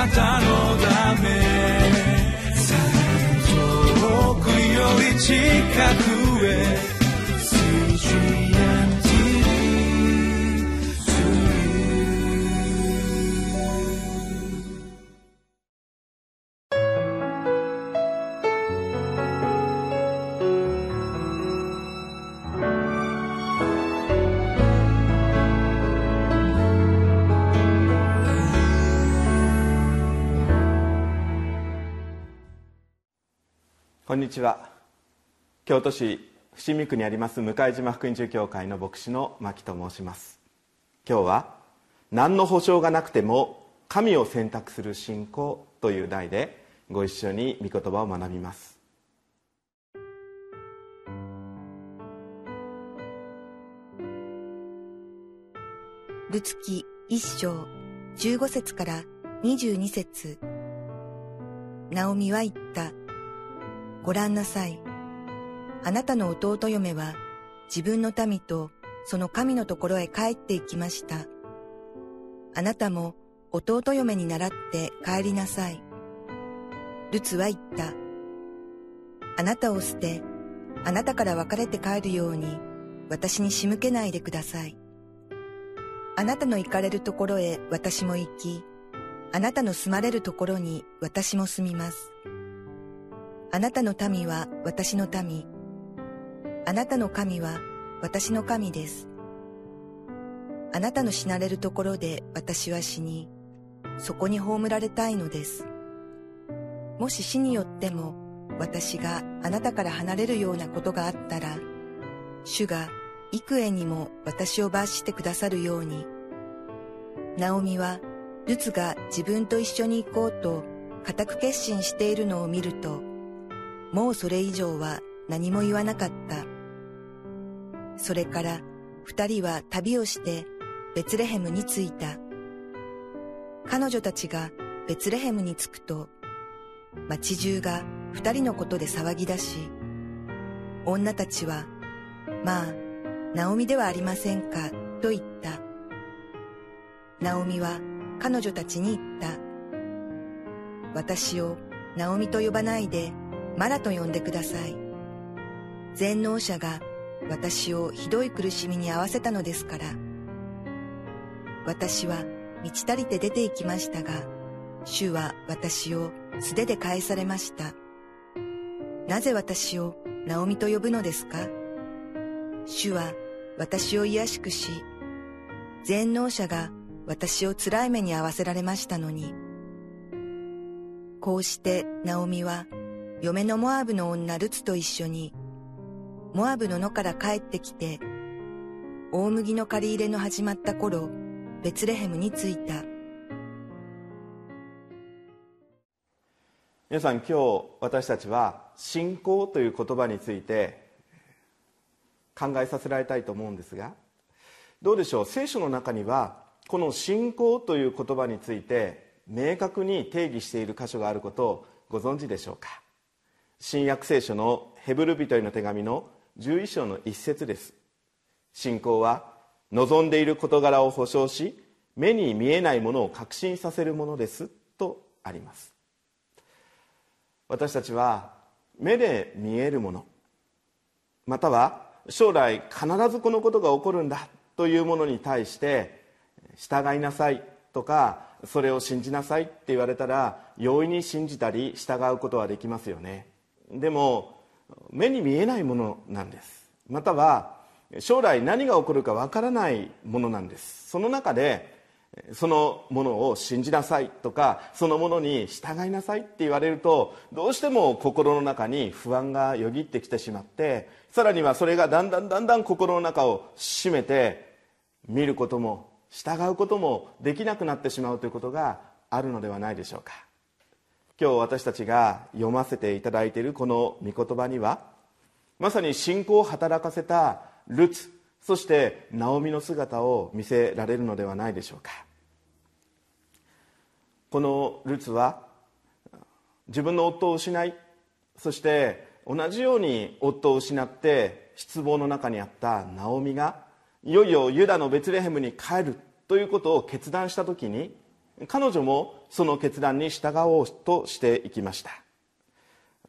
なたのため。遠くより近く。こんにちは。京都市伏見区にあります向島福音中教会の牧師の牧と申します。今日は何の保証がなくても神を選択する信仰という題でご一緒に御言葉を学びます。ルツキ一章十五節から二十二節。ナオミは言った。ご覧なさい。あなたの弟嫁は自分の民とその神のところへ帰って行きました。あなたも弟嫁に倣って帰りなさい。ルツは言った。あなたを捨て、あなたから別れて帰るように私に仕向けないでください。あなたの行かれるところへ私も行き、あなたの住まれるところに私も住みます。あなたの民は私の民。あなたの神は私の神です。あなたの死なれるところで私は死に、そこに葬られたいのです。もし死によっても私があなたから離れるようなことがあったら、主が幾重にも私を罰してくださるように。ナオミはルツが自分と一緒に行こうと固く決心しているのを見ると、もうそれ以上は何も言わなかった。それから二人は旅をしてベツレヘムに着いた。彼女たちがベツレヘムに着くと、町中が二人のことで騒ぎ出し、女たちは、まあ、ナオミではありませんか、と言った。ナオミは彼女たちに言った。私をナオミと呼ばないで、マラと呼んでください。全能者が私をひどい苦しみに遭わせたのですから。私は満ち足りて出て行きましたが、主は私を素手で返されました。なぜ私をナオミと呼ぶのですか？主は私を癒しくし、全能者が私を辛い目に遭わせられましたのに、こうしてナオミは嫁のモアブの女ルツと一緒に、モアブの野から帰ってきて、大麦の借り入れの始まった頃、ベツレヘムに着いた。皆さん今日私たちは信仰という言葉について考えさせられたいと思うんですがどうでしょう？聖書の中にはこの信仰という言葉について明確に定義している箇所があることをご存知でしょうか？新約聖書のヘブル人への手紙の11章の一節です。信仰は望んでいる事柄を保証し目に見えないものを確信させるものですとあります。私たちは目で見えるものまたは将来必ずこのことが起こるんだというものに対して従いなさいとかそれを信じなさいって言われたら容易に信じたり従うことはできますよね。でも目に見えないものなんです。または将来何が起こるかわからないものなんです。その中でそのものを信じなさいとかそのものに従いなさいって言われるとどうしても心の中に不安がよぎってきてしまってさらにはそれがだんだんだんだん心の中を締めて見ることも従うこともできなくなってしまうということがあるのではないでしょうか。今日私たちが読ませていただいているこの御言葉にはまさに信仰を働かせたルツそしてナオミの姿を見せられるのではないでしょうか。このルツは自分の夫を失いそして同じように夫を失って失望の中にあったナオミがいよいよユダのベツレヘムに帰るということを決断した時に彼女もその決断に従おうとしていきました。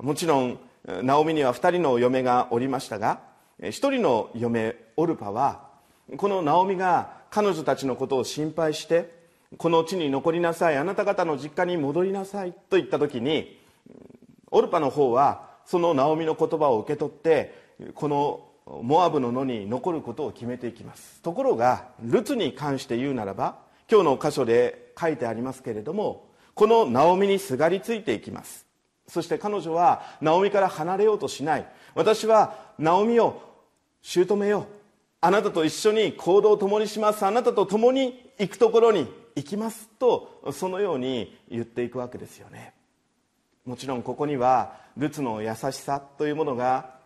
もちろんナオミには2人の嫁がおりましたが1人の嫁オルパはこのナオミが彼女たちのことを心配してこの地に残りなさいあなた方の実家に戻りなさいと言った時にオルパの方はそのナオミの言葉を受け取ってこのモアブの野に残ることを決めていきます。ところがルツに関して言うならば今日の箇所で書いてありますけれどもこのナオミにすがりついていきます。そして彼女はナオミから離れようとしない。私はナオミを姑よ。あなたと一緒に行動を共にします。あなたと共に行くところに行きます。とそのように言っていくわけですよね。もちろんここにはルツの優しさというものが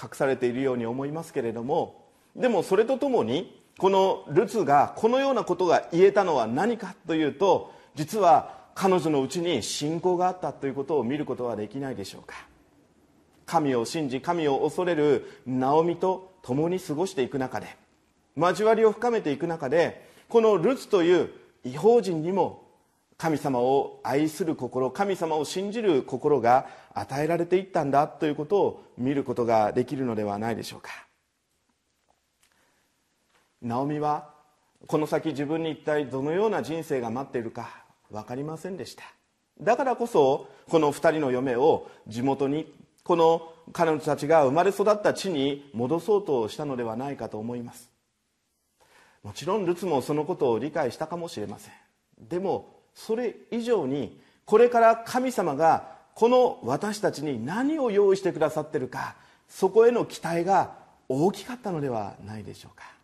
隠されているように思いますけれどもでもそれとともにこのルツがこのようなことが言えたのは何かというと実は彼女のうちに信仰があったということを見ることはできないでしょうか。神を信じ神を恐れるナオミと共に過ごしていく中で交わりを深めていく中でこのルツという違法人にも神様を愛する心神様を信じる心が与えられていったんだということを見ることができるのではないでしょうか。ナオミはこの先自分に一体どのような人生が待っているか分かりませんでした。だからこそこの2人の嫁を地元にこの彼女たちが生まれ育った地に戻そうとしたのではないかと思います。もちろんルツもそのことを理解したかもしれません。でもそれ以上にこれから神様がこの私たちに何を用意してくださってるかそこへの期待が大きかったのではないでしょうか。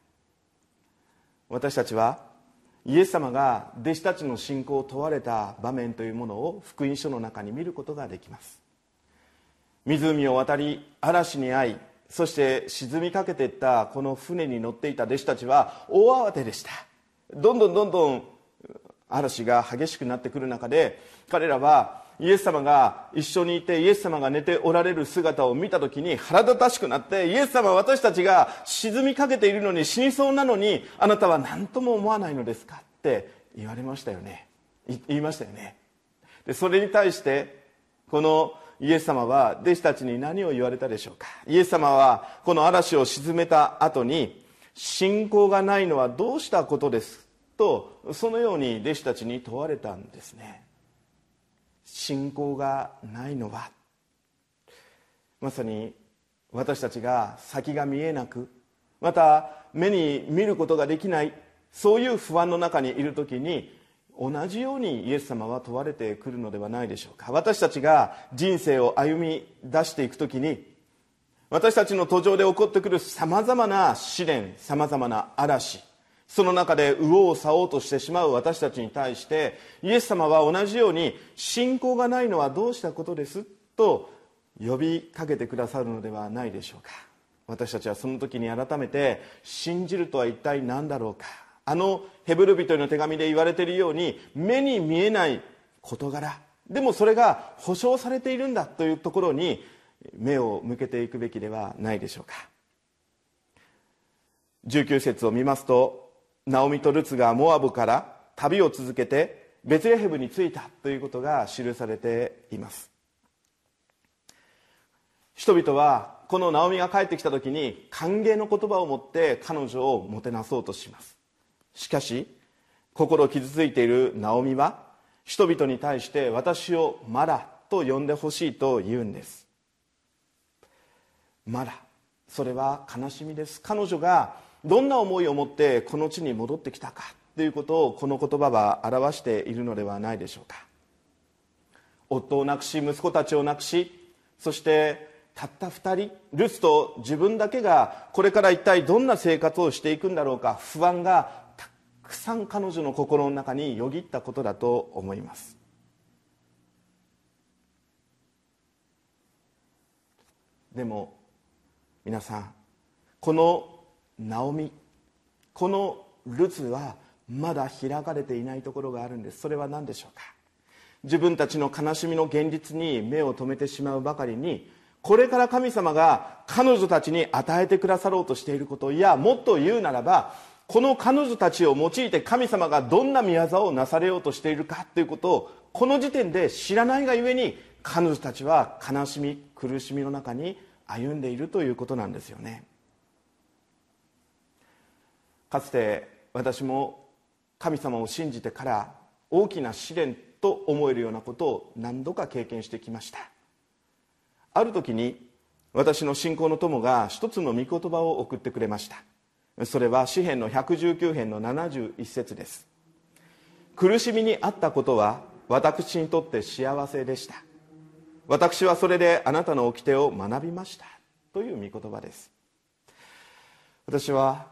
私たちはイエス様が弟子たちの信仰を問われた場面というものを福音書の中に見ることができます。湖を渡り嵐に遭いそして沈みかけていったこの船に乗っていた弟子たちは大慌てでした。どんどんどんどん嵐が激しくなってくる中で彼らはイエス様が一緒にいてイエス様が寝ておられる姿を見た時に腹立たしくなってイエス様は私たちが沈みかけているのに死にそうなのにあなたは何とも思わないのですかって言われましたよね。言いましたよね。でそれに対してこのイエス様は弟子たちに何を言われたでしょうか。イエス様はこの嵐を沈めた後に信仰がないのはどうしたことですとそのように弟子たちに問われたんですね。信仰がないのはまさに私たちが先が見えなくまた目に見ることができないそういう不安の中にいる時に同じようにイエス様は問われてくるのではないでしょうか。私たちが人生を歩み出していく時に私たちの途上で起こってくるさまざまな試練さまざまな嵐その中で右往左往としてしまう私たちに対してイエス様は同じように信仰がないのはどうしたことですと呼びかけてくださるのではないでしょうか。私たちはその時に改めて信じるとは一体何だろうか。あのヘブル人の手紙で言われているように目に見えない事柄。でもそれが保証されているんだというところに目を向けていくべきではないでしょうか。19節を見ますとナオミとルツがモアブから旅を続けてベツレヘムに着いたということが記されています。人々はこのナオミが帰ってきた時に歓迎の言葉を持って彼女をもてなそうとします。しかし心傷ついているナオミは人々に対して私をマラと呼んでほしいと言うんです。マラそれは悲しみです。彼女がどんな思いを持ってこの地に戻ってきたかということをこの言葉は表しているのではないでしょうか。夫を亡くし息子たちを亡くしそしてたった2人ルツと自分だけがこれから一体どんな生活をしていくんだろうか不安がたくさん彼女の心の中によぎったことだと思います。でも皆さんこのナオミ。このルツはまだ開かれていないところがあるんです。それは何でしょうか？自分たちの悲しみの現実に目を留めてしまうばかりにこれから神様が彼女たちに与えてくださろうとしていることいやもっと言うならばこの彼女たちを用いて神様がどんな見業をなされようとしているかということをこの時点で知らないがゆえに彼女たちは悲しみ苦しみの中に歩んでいるということなんですよね。かつて私も神様を信じてから大きな試練と思えるようなことを何度か経験してきました。ある時に私の信仰の友が一つの御言葉を送ってくれました。それは詩篇の119編の71節です。苦しみにあったことは私にとって幸せでした。私はそれであなたの掟を学びました。という御言葉です。私は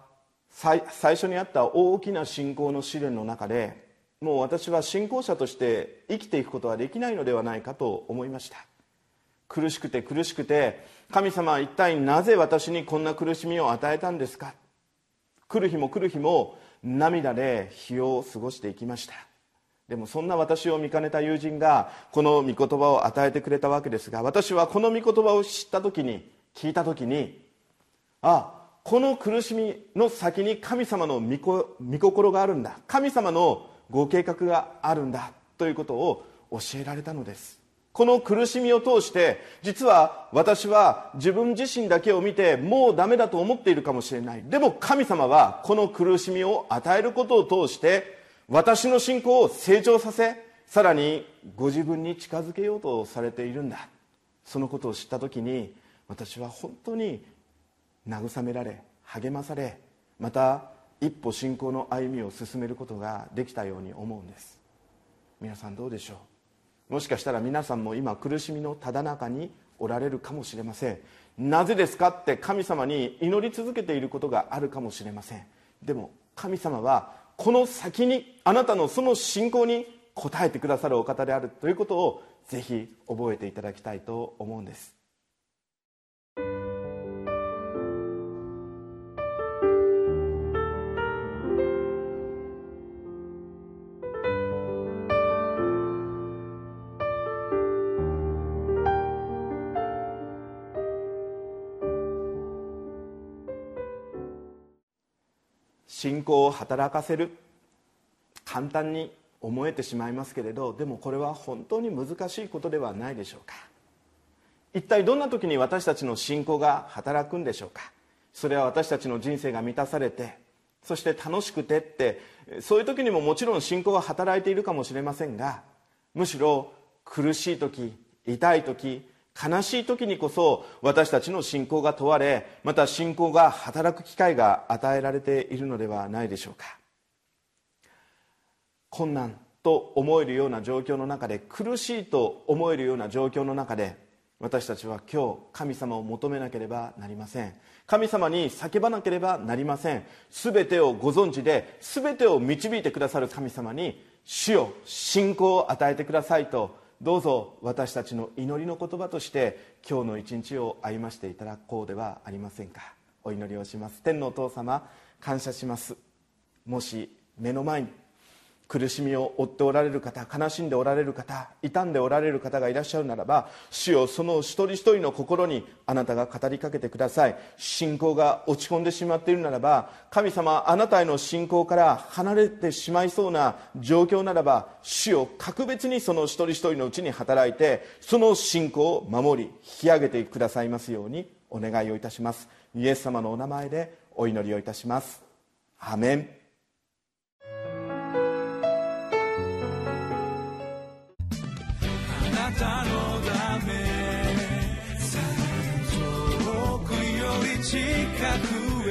最初にあった大きな信仰の試練の中でもう私は信仰者として生きていくことはできないのではないかと思いました。苦しくて苦しくて神様は一体なぜ私にこんな苦しみを与えたんですか？来る日も来る日も涙で日を過ごしていきました。でもそんな私を見かねた友人がこの御言葉を与えてくれたわけですが私はこの御言葉を知った時に聞いた時にあこの苦しみの先に神様の御心があるんだ。神様のご計画があるんだということを教えられたのです。この苦しみを通して実は私は自分自身だけを見てもうダメだと思っているかもしれない。でも神様はこの苦しみを与えることを通して私の信仰を成長させさらにご自分に近づけようとされているんだ。そのことを知った時に私は本当に慰められ励まされまた一歩信仰の歩みを進めることができたように思うんです。皆さんどうでしょう？もしかしたら皆さんも今苦しみのただ中におられるかもしれません。なぜですかって神様に祈り続けていることがあるかもしれません。でも神様はこの先にあなたのその信仰に応えてくださるお方であるということをぜひ覚えていただきたいと思うんです。信仰を働かせる。簡単に思えてしまいますけれどでもこれは本当に難しいことではないでしょうか。一体どんな時に私たちの信仰が働くんでしょうか。それは私たちの人生が満たされてそして楽しくてってそういう時にももちろん信仰が働いているかもしれませんがむしろ苦しい時痛い時悲しい時にこそ私たちの信仰が問われまた信仰が働く機会が与えられているのではないでしょうか。困難と思えるような状況の中で苦しいと思えるような状況の中で私たちは今日神様を求めなければなりません。神様に叫ばなければなりません。全てをご存知で全てを導いてくださる神様に主よ信仰を与えてくださいとどうぞ私たちの祈りの言葉として今日の一日を歩ましていただこうではありませんか。お祈りをします。天のお父様感謝します。もし目の前に苦しみを負っておられる方悲しんでおられる方傷んでおられる方がいらっしゃるならば主よその一人一人の心にあなたが語りかけてください。信仰が落ち込んでしまっているならば神様あなたへの信仰から離れてしまいそうな状況ならば主よ格別にその一人一人のうちに働いてその信仰を守り引き上げてくださいますようにお願いをいたします。イエス様のお名前でお祈りをいたします。アメン。たのだめ遠くより近くへ。